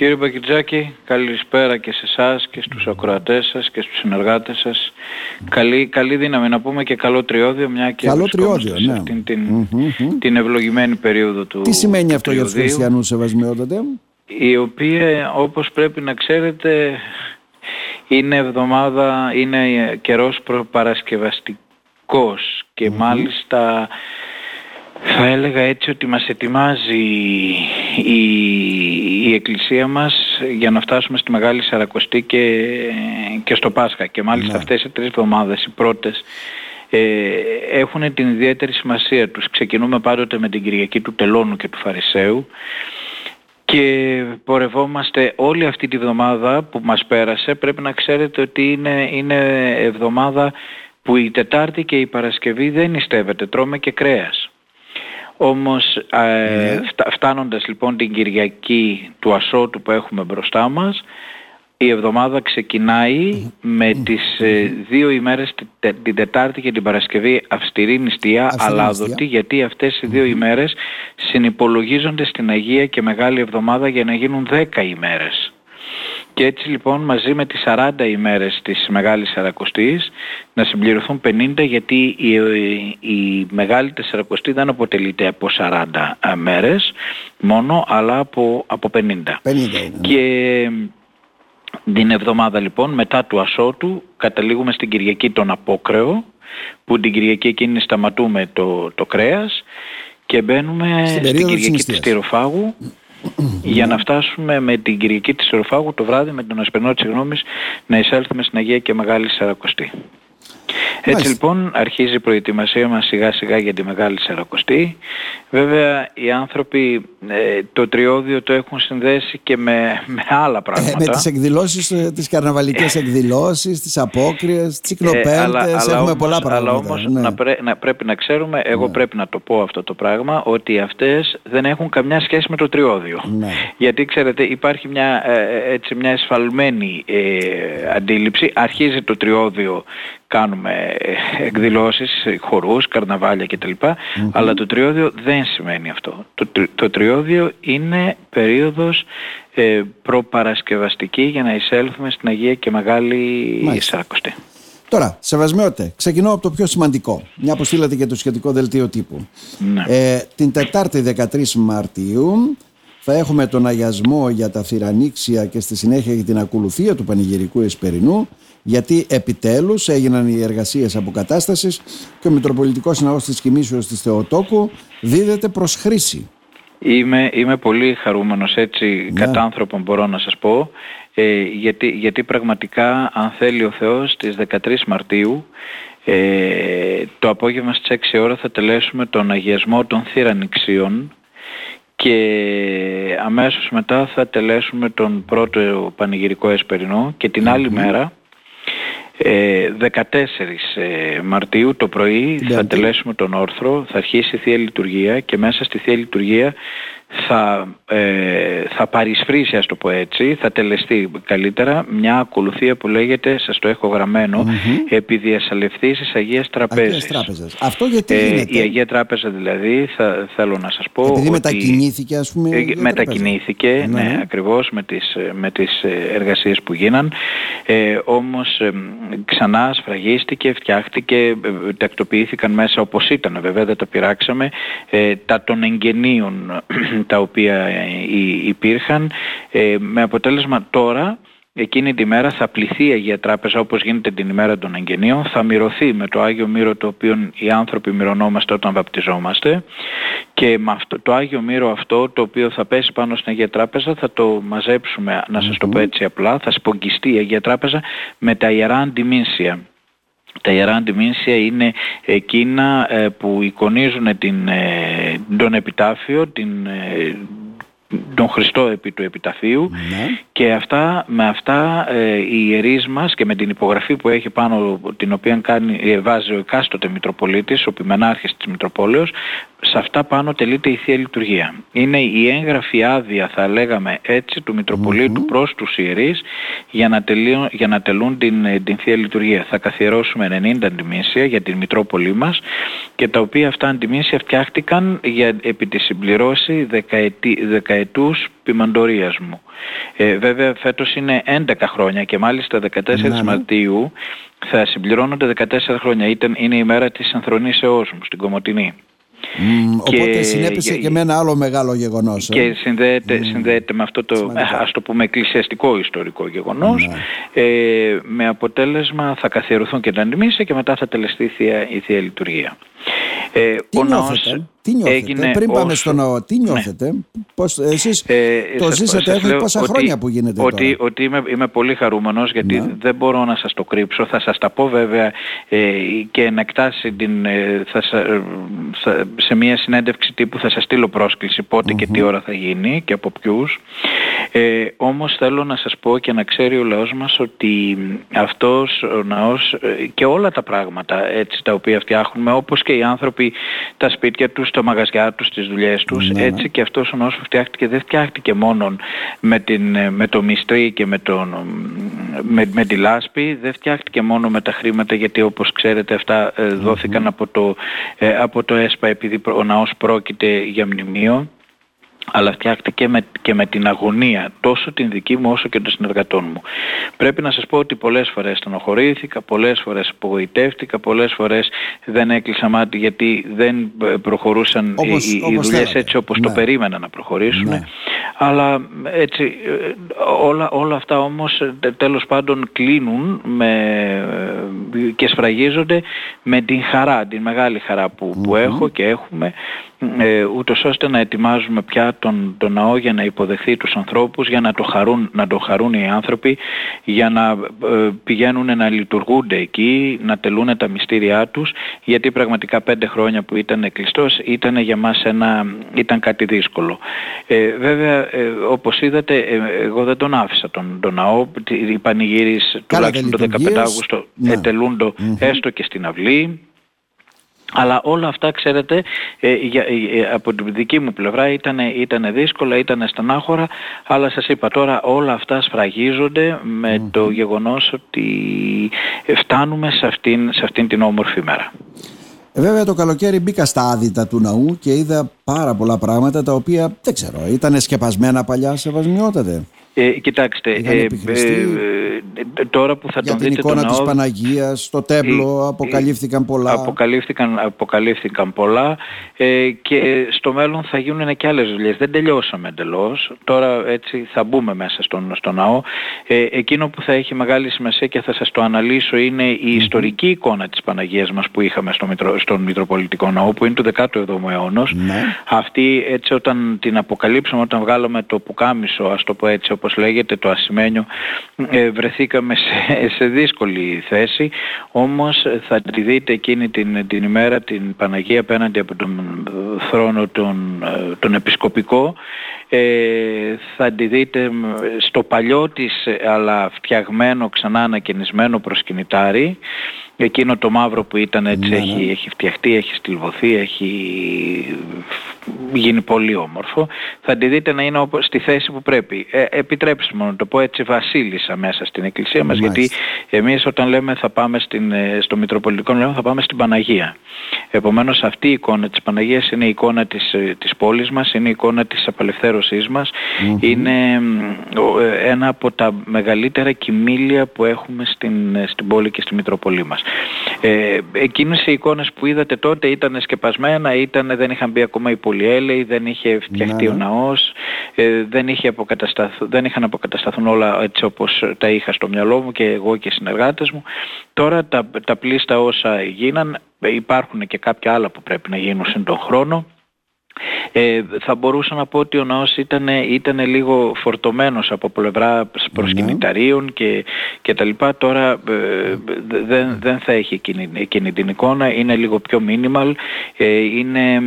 Κύριε Μπακιτζάκη, καλησπέρα και σε εσάς και στους ακροατές σας και στους συνεργάτες σας. Καλή, καλή δύναμη να πούμε και καλό τριώδιο, μια και καλό τριώδιο, ναι. αυτήν την, την ευλογημένη περίοδο του Τι σημαίνει αυτό για τους χριστιανούς σεβασμιότατε; Η οποία όπως πρέπει να ξέρετε είναι εβδομάδα, είναι καιρός προπαρασκευαστικός και μάλιστα θα έλεγα έτσι ότι μας ετοιμάζει η, η Εκκλησία μας για να φτάσουμε στη Μεγάλη Σαρακοστή και, και στο Πάσχα. Και μάλιστα ναι. αυτές οι τρεις εβδομάδες, οι πρώτες, ε, έχουν την ιδιαίτερη σημασία τους. Ξεκινούμε πάντοτε με την Κυριακή του Τελώνου και του Φαρισαίου και πορευόμαστε όλη αυτή τη βδομάδα που μας πέρασε. Πρέπει να ξέρετε ότι είναι, είναι εβδομάδα που η Τετάρτη και η Παρασκευή δεν νηστεύεται, τρώμε και κρέας. Όμως ε, ναι. φτάνοντας λοιπόν την Κυριακή του Ασώτου που έχουμε μπροστά μας, η εβδομάδα ξεκινάει με τις ε, δύο ημέρες την Τετάρτη και την Παρασκευή αυστηρή νηστεία, αλάδοτη, γιατί αυτές οι δύο ημέρες συνυπολογίζονται στην Αγία και Μεγάλη Εβδομάδα για να γίνουν δέκα ημέρες. Και έτσι λοιπόν μαζί με τις 40 ημέρες της Μεγάλης Σαρακοστής να συμπληρωθούν 50 γιατί η, η Μεγάλη Τεσσαρακοστή δεν αποτελείται από 40 μέρες μόνο αλλά από, από 50. 50 είναι. Και την εβδομάδα λοιπόν μετά του Ασώτου καταλήγουμε στην Κυριακή τον Απόκρεο που την Κυριακή εκείνη σταματούμε το, το κρέας και μπαίνουμε στην, στην Κυριακή της, της Στυροφάγου για να φτάσουμε με την Κυριακή της Οροφάγου το βράδυ με τον Ασπερνό της Γνώμης να εισέλθουμε στην Αγία και Μεγάλη Σαρακοστή. Έτσι λοιπόν αρχίζει η προετοιμασία μας σιγά σιγά για τη Μεγάλη Σαρακοστή. Βέβαια οι άνθρωποι ε, το τριώδιο το έχουν συνδέσει και με, με άλλα πράγματα. Ε, με τις εκδηλώσεις, ε, τις καρναβαλικές εκδηλώσεις, τις απόκριες, τις κυκλοπέλτες, έχουμε όμως, πολλά πράγματα. Αλλά όμως ναι. να, να, πρέπει να ξέρουμε, εγώ ναι. πρέπει να το πω αυτό το πράγμα, ότι αυτές δεν έχουν καμιά σχέση με το τριώδιο. Ναι. Γιατί ξέρετε υπάρχει μια, έτσι, μια εσφαλμένη αντίληψη, αρχίζει το τριώδιο κάνουμε εκδηλώσεις, χορούς, καρναβάλια κτλ. Αλλά το τριώδιο δεν σημαίνει αυτό. Το, το τριώδιο είναι περίοδος ε, προπαρασκευαστική για να εισέλθουμε στην Αγία και Μεγάλη Σαρακοστή. Τώρα, σεβασμιότε, ξεκινώ από το πιο σημαντικό. Μια που στείλατε και το σχετικό δελτίο τύπου. Ναι. Ε, την Τετάρτη 13 Μαρτίου θα έχουμε τον αγιασμό για τα θηρανίξια και στη συνέχεια για την ακολουθία του Πανηγυρικού Εσπερινού γιατί επιτέλους έγιναν οι εργασίες αποκατάστασης και ο Μητροπολιτικός Συναγός της Κοιμήσεως της Θεοτόκου δίδεται προς χρήση. Είμαι, είμαι πολύ χαρούμενος έτσι ναι. κατά άνθρωπο μπορώ να σας πω ε, γιατί, γιατί πραγματικά αν θέλει ο Θεός στις 13 Μαρτίου ε, το απόγευμα στις 6 ώρα θα τελέσουμε τον αγιασμό των θυρανιξίων και αμέσως μετά θα τελέσουμε τον πρώτο πανηγυρικό εσπερινό και την άλλη μέρα 14 ε, Μαρτίου το πρωί θα τελέσουμε τον όρθρο, θα αρχίσει η Θεία Λειτουργία και μέσα στη Θεία Λειτουργία θα, ε, θα παρισφρήσει ας το πω έτσι, θα τελεστεί καλύτερα μια ακολουθία που λέγεται, σας το έχω γραμμένο, mm-hmm. επί διασαλευθήσεις Αγίας Τραπέζης. Αυτό γιατί ε, Η Αγία Τράπεζα δηλαδή, θα, θέλω να σας πω Επειδή ότι μετακινήθηκε ας πούμε ε, Μετακινήθηκε, ναι, ναι, ακριβώς με τις, με τις ε, εργασίες που γίναν ε, όμως ε, ξανά σφραγίστηκε, φτιάχτηκε, ε, τακτοποιήθηκαν μέσα όπως ήταν βέβαια δεν τα πειράξαμε τα των εγγενείων τα οποία ε, υπήρχαν. Ε, με αποτέλεσμα τώρα εκείνη τη μέρα θα πληθεί η Αγία Τράπεζα όπως γίνεται την ημέρα των εγγενείων, θα μυρωθεί με το Άγιο Μύρο το οποίο οι άνθρωποι μυρωνόμαστε όταν βαπτιζόμαστε. Και με αυτό, το Άγιο Μύρο αυτό το οποίο θα πέσει πάνω στην Αγία Τράπεζα θα το μαζέψουμε, να σας το πω έτσι απλά, θα σπογγιστεί η Αγία Τράπεζα με τα Ιερά Αντιμήνσια. Τα ιερά αντιμήνσια είναι εκείνα ε, που εικονίζουν την, ε, τον επιτάφιο, την, ε, τον Χριστό επί του επιταφείου ναι. και αυτά, με αυτά ε, οι ιερείς μας και με την υπογραφή που έχει πάνω την οποία κάνει, βάζει ο εκάστοτε Μητροπολίτης, ο Πιμενάρχης της Μητροπόλεως σε αυτά πάνω τελείται η Θεία Λειτουργία. Είναι η έγγραφη άδεια θα λέγαμε έτσι του Μητροπολίτου προς τους ιερείς για να, τελείω, για να τελούν την, την Θεία Λειτουργία. Θα καθιερώσουμε 90 αντιμήσια για την Μητρόπολη μας και τα οποία αυτά αντιμήσια φτιάχτηκαν για, επί τη συμπληρώση δεκαετή, δεκαετούς ποιμαντορίας μου. Ε, βέβαια φέτος είναι 11 χρόνια και μάλιστα 14 ναι, ναι. Μαρτίου θα συμπληρώνονται 14 χρόνια. Ήταν, είναι η μέρα της ανθρονήσεώς μου στην Κομωτινή. Mm, οπότε συνέπεσε και, με ένα άλλο μεγάλο γεγονός. Ε; Και συνδέεται, συνδέεται με αυτό το, ας το πούμε, εκκλησιαστικό ιστορικό γεγονός. Ναι. Ε, με αποτέλεσμα θα καθιερωθούν και τα αντιμήσια και μετά θα τελεστεί η Θεία, η Θεία Λειτουργία. Ε, τι ο νιώθετε, τι νιώθετε, έγινε πριν πάμε στο ναό, τι ναι. νιώθετε, ναι. πώς, εσείς ε, το ζήσατε, έχω πόσα ότι, χρόνια που γίνεται ότι, τώρα; Ότι είμαι, είμαι πολύ χαρούμενος γιατί ναι. δεν μπορώ να σας το κρύψω, θα σας τα πω βέβαια ε, και να εκτάσει την, ε, θα, θα, σε μια συνέντευξη τύπου θα σας στείλω πρόσκληση και τι ώρα θα γίνει και από ποιους. Ε, όμως θέλω να σας πω και να ξέρει ο λαός μας ότι αυτός ο ναός ε, και όλα τα πράγματα έτσι τα οποία φτιάχνουμε όπως και οι άνθρωποι τα σπίτια τους, τα μαγαζιά τους, τις δουλειές τους. Ναι, ναι. έτσι και αυτός ο ναός που φτιάχτηκε δεν φτιάχτηκε μόνο με, την, ε, με το μυστρή και με, τον, με, με τη λάσπη. Δεν φτιάχτηκε μόνο με τα χρήματα γιατί όπως ξέρετε αυτά ε, δόθηκαν από το, από το ΕΣΠΑ επειδή ο ναός πρόκειται για μνημείο αλλά φτιάχτηκε με, και με την αγωνία τόσο την δική μου όσο και των συνεργατών μου. Πρέπει να σας πω ότι πολλές φορές στενοχωρήθηκα, πολλές φορές απογοητεύτηκα, πολλές φορές δεν έκλεισα μάτι γιατί δεν ε, προχωρούσαν όπως, οι, οι δουλειές έτσι όπως το ναι. περίμενα να προχωρήσουν. Ναι. Αλλά έτσι ε, όλα, όλα αυτά όμως ε, τέλος πάντων κλείνουν με, και σφραγίζονται με την χαρά, την μεγάλη χαρά που, που έχω και έχουμε ε, ούτως ώστε να ετοιμάζουμε πια τον, τον ναό για να υποδεχθεί τους ανθρώπους, για να το χαρούν, να το χαρούν οι άνθρωποι, για να ε, πηγαίνουν να λειτουργούνται εκεί, να τελούν τα μυστήριά τους, γιατί πραγματικά πέντε χρόνια που ήταν κλειστός ήταν για μας ένα, ήταν κάτι δύσκολο. Ε, βέβαια, ε, όπως είδατε, ε, εγώ δεν τον άφησα τον, τον ναό, οι πανηγύρις τουλάχιστον το 15 Αύγουστο ναι. ετελούντο έστω και στην αυλή, αλλά όλα αυτά, ξέρετε, ε, για, ε, ε, από την δική μου πλευρά ήταν, ήταν δύσκολα, ήταν στενάχωρα, αλλά σας είπα τώρα όλα αυτά σφραγίζονται με το γεγονός ότι φτάνουμε σε αυτήν, σε αυτήν την όμορφη μέρα. Βέβαια το καλοκαίρι μπήκα στα άδυτα του ναού και είδα πάρα πολλά πράγματα τα οποία δεν ξέρω, ήταν σκεπασμένα παλιά σεβασμιότατε. Ε, κοιτάξτε, ε, ε, τώρα που θα Για τον την δείτε εικόνα τον της Παναγίας, στο τέμπλο, αποκαλύφθηκαν πολλά. Αποκαλύφθηκαν, αποκαλύφθηκαν πολλά ε, και στο μέλλον θα γίνουν και άλλες δουλειές. Δεν τελειώσαμε εντελώς. Τώρα έτσι θα μπούμε μέσα στον, στο ναό. Ε, εκείνο που θα έχει μεγάλη σημασία και θα σας το αναλύσω είναι η ιστορική εικόνα της Παναγίας μας που είχαμε στο Μητρο, στον Μητροπολιτικό Ναό που είναι του 17ου αιώνα. Ναι. Αυτή έτσι όταν την αποκαλύψαμε, όταν βγάλαμε το πουκάμισο, ας το πω έτσι όπως λέγεται, το ασημένιο, ε, βρεθήκαμε σε, σε δύσκολη θέση, όμως θα τη δείτε εκείνη την, την ημέρα την Παναγία απέναντι από τον θρόνο τον, τον επισκοπικό, ε, θα τη δείτε στο παλιό της αλλά φτιαγμένο ξανά ανακαινισμένο προσκυνητάρι εκείνο το μαύρο που ήταν έτσι ναι, έχει, ναι. έχει φτιαχτεί, έχει στυλβωθεί, έχει γίνει πολύ όμορφο. Θα τη δείτε να είναι στη θέση που πρέπει. Ε, επιτρέψτε μου να το πω έτσι βασίλισσα μέσα στην εκκλησία μας γιατί εμείς όταν λέμε θα πάμε στην, ε, στο Μητροπολιτικό λέμε θα πάμε στην Παναγία. Επομένως αυτή η εικόνα της Παναγίας είναι η εικόνα της, ε, της πόλης μας, είναι η εικόνα της απελευθέρωσής μας, είναι ε, ένα από τα μεγαλύτερα κοιμήλια που έχουμε στην, στην πόλη και στη Μητροπολή μας. Ε, εκείνες οι εικόνες που είδατε τότε ήταν σκεπασμένα, ήταν, δεν είχαν μπει ακόμα οι πολυέλαιοι, δεν είχε φτιαχτεί ο ναι. ναός, ε, δεν, είχε δεν είχαν αποκατασταθούν όλα έτσι όπως τα είχα στο μυαλό μου και εγώ και οι συνεργάτες μου. Τώρα τα, τα πλήστα όσα γίναν, υπάρχουν και κάποια άλλα που πρέπει να γίνουν σύν τον χρόνο. Ε, θα μπορούσα να πω ότι ο ναός ήταν, ήταν λίγο φορτωμένος από πλευρά προσκυνηταρίων ναι. και, και τα λοιπά. Τώρα ε, δεν, δεν θα έχει εκείνη, εκείνη την εικόνα, είναι λίγο πιο minimal. Ε, είναι,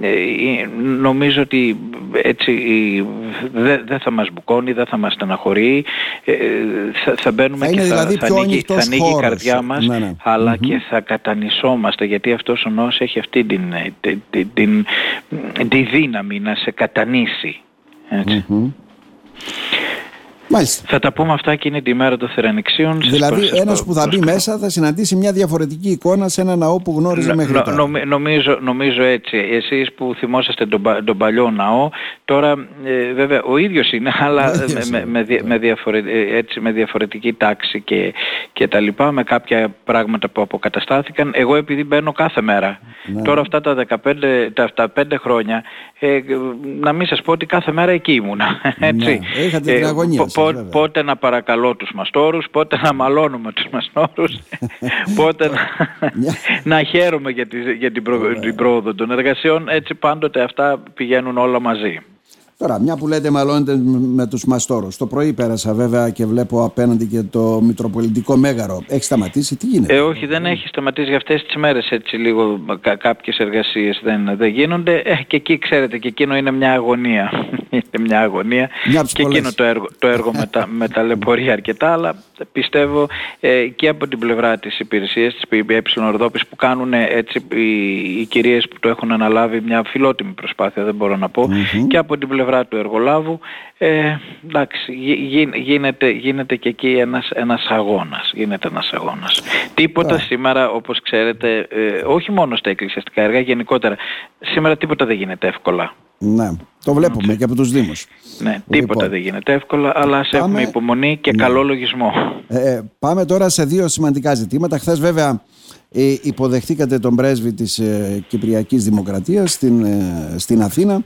ε, νομίζω ότι έτσι δεν δε θα μας μπουκώνει, δεν θα μας στεναχωρεί. Ε, θα, θα μπαίνουμε θα και θα, δηλαδή θα, ανοίγει, θα ανοίγει η καρδιά μας, ναι, ναι. αλλά και θα κατανισόμαστε γιατί αυτός ο νόος έχει αυτή την, την, την, τη δύναμη να σε κατανήσει. Μάλιστα. Θα τα πούμε αυτά εκείνη τη μέρα των Θερανιξίων. Δηλαδή, ένας που θα μπει μέσα θα συναντήσει μια διαφορετική εικόνα σε ένα ναό που γνώριζε μέχρι τώρα. Νο, νομίζω, νομίζω έτσι. Εσείς που θυμόσαστε τον, τον παλιό ναό, τώρα ε, βέβαια ο ίδιος είναι, αλλά με, με, με, διαφορε, ε, έτσι, με διαφορετική τάξη και, και τα λοιπά, με κάποια πράγματα που αποκαταστάθηκαν. Εγώ επειδή μπαίνω κάθε μέρα, ναι. τώρα αυτά τα 15, τα, τα 5 χρόνια, ε, να μην σας πω ότι κάθε μέρα εκεί ήμουνα. Έτσι. Ναι. Είχατε την ε, αγωνία πότε να παρακαλώ τους μαστόρους, πότε να μαλώνουμε τους μαστόρους, πότε να, να χαίρομαι για, τη, για την, την πρόοδο των εργασιών. Έτσι πάντοτε αυτά πηγαίνουν όλα μαζί. Τώρα, μια που λέτε μαλώνετε με τους μαστόρους. Το πρωί πέρασα βέβαια και βλέπω απέναντι και το Μητροπολιτικό Μέγαρο. Έχει σταματήσει, τι γίνεται; Ε, όχι, δεν έχει σταματήσει για αυτές τις μέρες έτσι λίγο κα, κάποιες εργασίες δεν, δεν γίνονται. Ε, και εκεί ξέρετε και εκείνο είναι μια αγωνία. είναι μια αγωνία. Μια και εκείνο το έργο, το έργο με, τα, με ταλαιπωρεί αρκετά, αλλά πιστεύω ε, και από την πλευρά της υπηρεσίας της ΠΕ Ορδόπης που κάνουν έτσι οι, οι κυρίες που το έχουν αναλάβει μια φιλότιμη προσπάθεια, δεν μπορώ να πω, mm-hmm. και από την πλευρά πλευρά του εργολάβου ε, εντάξει, γίνεται, γίνεται και εκεί ένας, ένας αγώνας. Γίνεται ένας αγώνας. Τίποτα σήμερα, όπως ξέρετε, ε, όχι μόνο στα εκκλησιαστικά έργα, γενικότερα, σήμερα τίποτα δεν γίνεται εύκολα. Ναι, το βλέπουμε και από τους Δήμους. Ναι, τίποτα λοιπόν, δεν γίνεται εύκολα, αλλά σε έχουμε υπομονή και ναι. καλό λογισμό. Ε, ε, πάμε τώρα σε δύο σημαντικά ζητήματα. Χθες βέβαια ε, υποδεχτήκατε τον πρέσβη της ε, Κυπριακής Δημοκρατίας στην, ε, στην Αθήνα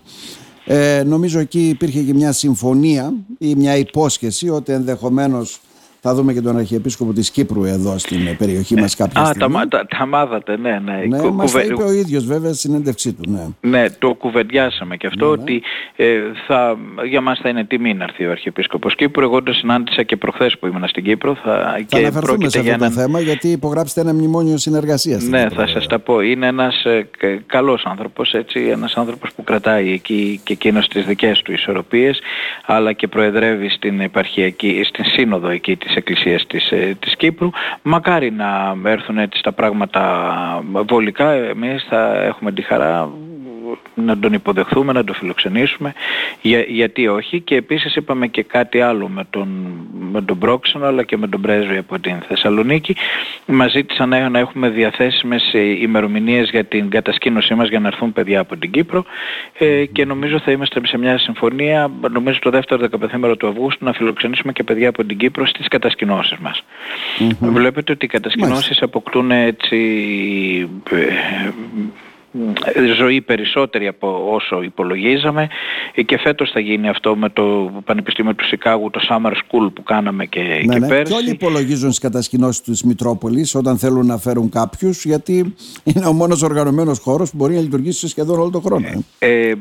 ε, νομίζω εκεί υπήρχε και μια συμφωνία ή μια υπόσχεση ότι ενδεχομένως θα δούμε και τον Αρχιεπίσκοπο της Κύπρου εδώ στην περιοχή μας κάποια Α, στιγμή. Α, τα, τα, μάθατε, ναι, ναι. Ναι, Κου, μας κουβε... είπε ο ίδιος βέβαια στην συνέντευξή του, ναι. Ναι, το κουβεντιάσαμε και αυτό ναι, ναι. ότι ε, θα, για μας θα είναι τιμή να έρθει ο Αρχιεπίσκοπος Κύπρου. Εγώ το συνάντησα και προχθές που ήμουν στην Κύπρο. Θα, θα και αναφερθούμε σε αυτό το θέμα γιατί υπογράψετε ένα μνημόνιο συνεργασίας. Ναι, θα σας τα πω. Είναι ένας ε, καλός άνθρωπος, έτσι, ένας άνθρωπος που κρατάει εκεί και εκείνος τις δικές του ισορροπίες αλλά και προεδρεύει στην επαρχιακή, στην σύνοδο εκεί της Εκκλησίας της, ε, της Κύπρου. Μακάρι να έρθουν έτσι τα πράγματα βολικά. Εμείς θα έχουμε τη χαρά να τον υποδεχθούμε, να τον φιλοξενήσουμε, για, γιατί όχι. Και επίσης είπαμε και κάτι άλλο με τον, με τον Πρόξενο αλλά και με τον Πρέσβη από την Θεσσαλονίκη. Μας ζήτησαν να έχουμε διαθέσιμες ημερομηνίες για την κατασκήνωσή μας για να έρθουν παιδιά από την Κύπρο ε, και νομίζω θα είμαστε σε μια συμφωνία, νομίζω το δεύτερο δεκαπεθέμερο του Αυγούστου να φιλοξενήσουμε και παιδιά από την Κύπρο στις κατασκηνώσεις μας. Βλέπετε ότι οι κατασκηνώσεις αποκτούν έτσι ε, ζωή περισσότερη από όσο υπολογίζαμε και φέτος θα γίνει αυτό με το Πανεπιστήμιο του Σικάγου, το Summer School που κάναμε και, ναι, και ναι. πέρσι. Και όλοι υπολογίζουν στις κατασκηνώσεις της Μητρόπολης όταν θέλουν να φέρουν κάποιους γιατί είναι ο μόνος οργανωμένος χώρος που μπορεί να λειτουργήσει σχεδόν όλο τον χρόνο. Ε, ε,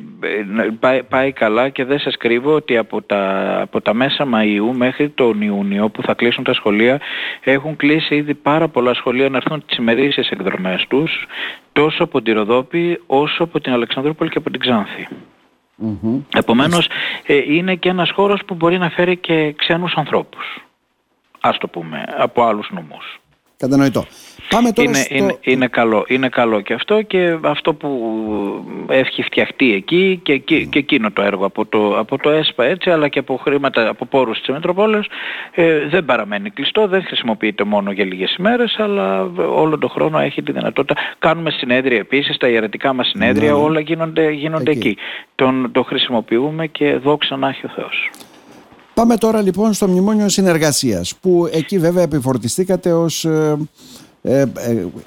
πάει, πάει, καλά και δεν σας κρύβω ότι από τα, από τα μέσα Μαΐου μέχρι τον Ιούνιο που θα κλείσουν τα σχολεία έχουν κλείσει ήδη πάρα πολλά σχολεία να έρθουν τις ημερήσεις εκδρομές τους τόσο από τη Ροδόπη όσο από την Αλεξανδρούπολη και από την Ξάνθη. Mm-hmm. Επομένως ε, είναι και ένας χώρος που μπορεί να φέρει και ξένους ανθρώπους. Ας το πούμε, από άλλους νομούς. Κατανοητό. Πάμε τώρα είναι, στο... είναι, είναι, καλό, είναι καλό και αυτό και αυτό που έχει φτιαχτεί εκεί και, και, και εκείνο το έργο από το, από το ΕΣΠΑ έτσι αλλά και από χρήματα, από πόρους της Μετροπόλεως ε, δεν παραμένει κλειστό, δεν χρησιμοποιείται μόνο για λίγες ημέρες αλλά όλο τον χρόνο έχει τη δυνατότητα. Κάνουμε συνέδρια επίσης, τα ιερατικά μας συνέδρια ναι. όλα γίνονται, γίνονται εκεί. εκεί. Τον, το χρησιμοποιούμε και δόξα να έχει ο Θεός. Πάμε τώρα λοιπόν στο Μνημόνιο Συνεργασίας που εκεί βέβαια επιφορτιστήκατε ως ε, ε, ε,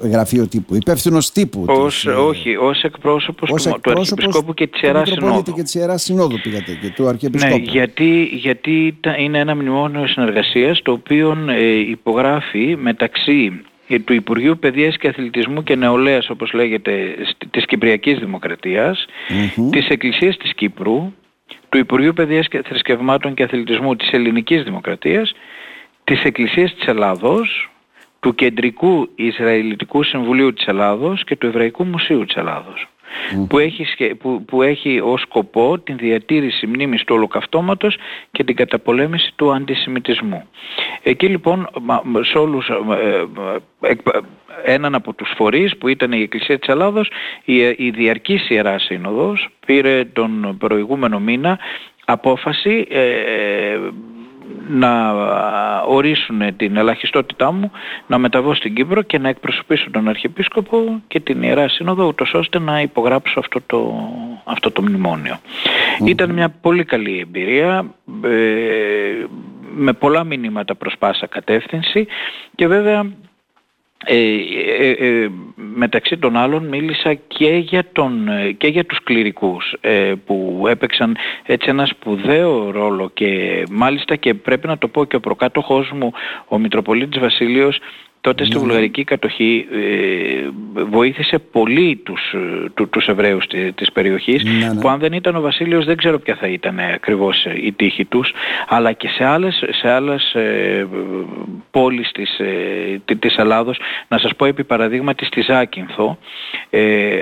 γραφείο τύπου, υπεύθυνος τύπου. Ως, της, ε, όχι, ως εκπρόσωπος, ως του, του Αρχιεπισκόπου και της Ιεράς Συνόδου. και της Ιεράς Συνόδου πήγατε και του Αρχιεπισκόπου. Ναι, γιατί, γιατί είναι ένα μνημόνιο συνεργασίας το οποίο ε, υπογράφει μεταξύ του Υπουργείου Παιδείας και Αθλητισμού και Νεολαίας όπως λέγεται της Κυπριακής Δημοκρατίας, mm-hmm. της Εκκλησίας της Κύπρου, του Υπουργείου Παιδείας και Θρησκευμάτων και Αθλητισμού της Ελληνικής Δημοκρατίας, της Εκκλησίας της Ελλάδος, του Κεντρικού Ισραηλιτικού Συμβουλίου της Ελλάδος και του Εβραϊκού Μουσείου της Ελλάδος που, έχει, που, που έχει ως σκοπό την διατήρηση μνήμης του ολοκαυτώματος και την καταπολέμηση του αντισημιτισμού. Εκεί λοιπόν σε όλους ε, ε, έναν από τους φορείς που ήταν η Εκκλησία της Ελλάδος η, η Διαρκής Ιερά Σύνοδος πήρε τον προηγούμενο μήνα απόφαση ε, να ορίσουν την ελαχιστότητά μου να μεταβώ στην Κύπρο και να εκπροσωπήσω τον Αρχιεπίσκοπο και την Ιερά Σύνοδο ούτως ώστε να υπογράψω αυτό το, αυτό το μνημονιο Ήταν μια πολύ καλή εμπειρία ε, με πολλά μηνύματα προς πάσα κατεύθυνση και βέβαια ε, ε, ε, μεταξύ των άλλων μίλησα και για, τον, και για τους κληρικούς που έπαιξαν έτσι ένα σπουδαίο ρόλο και μάλιστα και πρέπει να το πω και ο προκάτοχός μου ο Μητροπολίτης Βασίλειος τότε στη ναι. βουλγαρική κατοχή ε, βοήθησε πολύ τους, του, τους Εβραίους της, περιοχής ναι, ναι. που αν δεν ήταν ο Βασίλειος δεν ξέρω ποια θα ήταν ακριβώς η τύχη τους αλλά και σε άλλες, σε άλλες ε, πόλεις της, ε, της Ελλάδος να σας πω επί παραδείγματι στη Ζάκυνθο ε,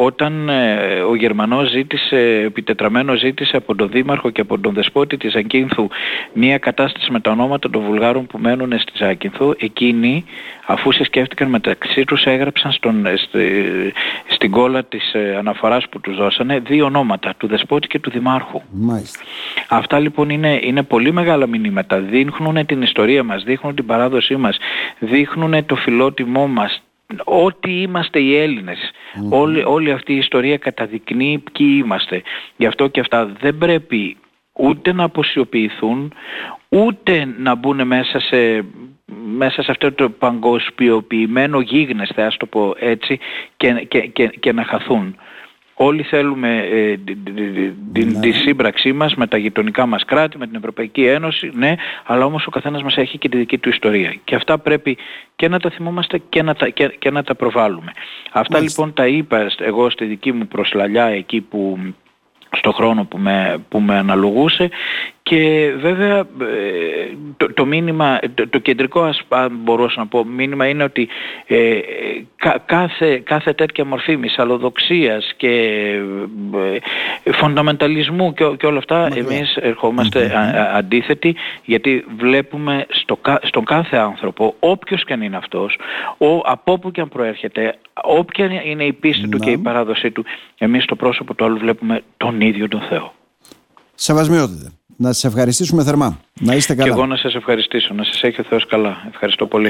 όταν ε, ο Γερμανός ζήτησε, επιτετραμένος ζήτησε από τον Δήμαρχο και από τον Δεσπότη της Ζάκυνθου μια κατάσταση με τα ονόματα των Βουλγάρων που μένουν στη Ζάκυνθο εκείνοι αφού σε σκέφτηκαν μεταξύ τους έγραψαν στον, στη, στην κόλλα της ε, αναφοράς που τους δώσανε δύο ονόματα, του Δεσπότη και του Δημάρχου. Μάλιστα. Αυτά λοιπόν είναι, είναι πολύ μεγάλα μηνύματα. Δείχνουν την ιστορία μας, δείχνουν την παράδοσή μας, δείχνουν το φιλότιμό μας, ό,τι είμαστε οι Έλληνες. Όλη, όλη αυτή η ιστορία καταδεικνύει ποιοι είμαστε. Γι' αυτό και αυτά δεν πρέπει ούτε να αποσιοποιηθούν, ούτε να μπουν μέσα σε, μέσα σε αυτό το παγκοσμιοποιημένο γίγνεσθε, ας το πω έτσι, και, και, και, και να χαθούν. Όλοι θέλουμε ε, την, ναι. τη σύμπραξή μας με τα γειτονικά μας κράτη, με την Ευρωπαϊκή Ένωση, ναι, αλλά όμως ο καθένας μας έχει και τη δική του ιστορία. Και αυτά πρέπει και να τα θυμόμαστε και να τα, και, να τα προβάλλουμε. Αυτά λοιπόν τα είπα εγώ στη δική μου προσλαλιά εκεί που στο χρόνο που με, που με αναλογούσε και βέβαια ε, το, το μήνυμα, το, κεντρικό ας μπορούσα να πω μήνυμα είναι ότι ε, κάθε, κάθε τέτοια μορφή μυσαλλοδοξίας και ε, φονταμενταλισμού και, και όλα αυτά εμείς αντίθετοι γιατί βλέπουμε στο, στον κάθε άνθρωπο όποιος και αν είναι αυτός ο, από όπου και αν προέρχεται όποια είναι η πίστη του και η παράδοσή του εμείς στο πρόσωπο του άλλου βλέπουμε τον ίδιο τον Θεό. Σεβασμιότητα να σας ευχαριστήσουμε θερμά. Να είστε καλά. Και εγώ να σας ευχαριστήσω. Να σας έχει ο Θεός καλά. Ευχαριστώ πολύ.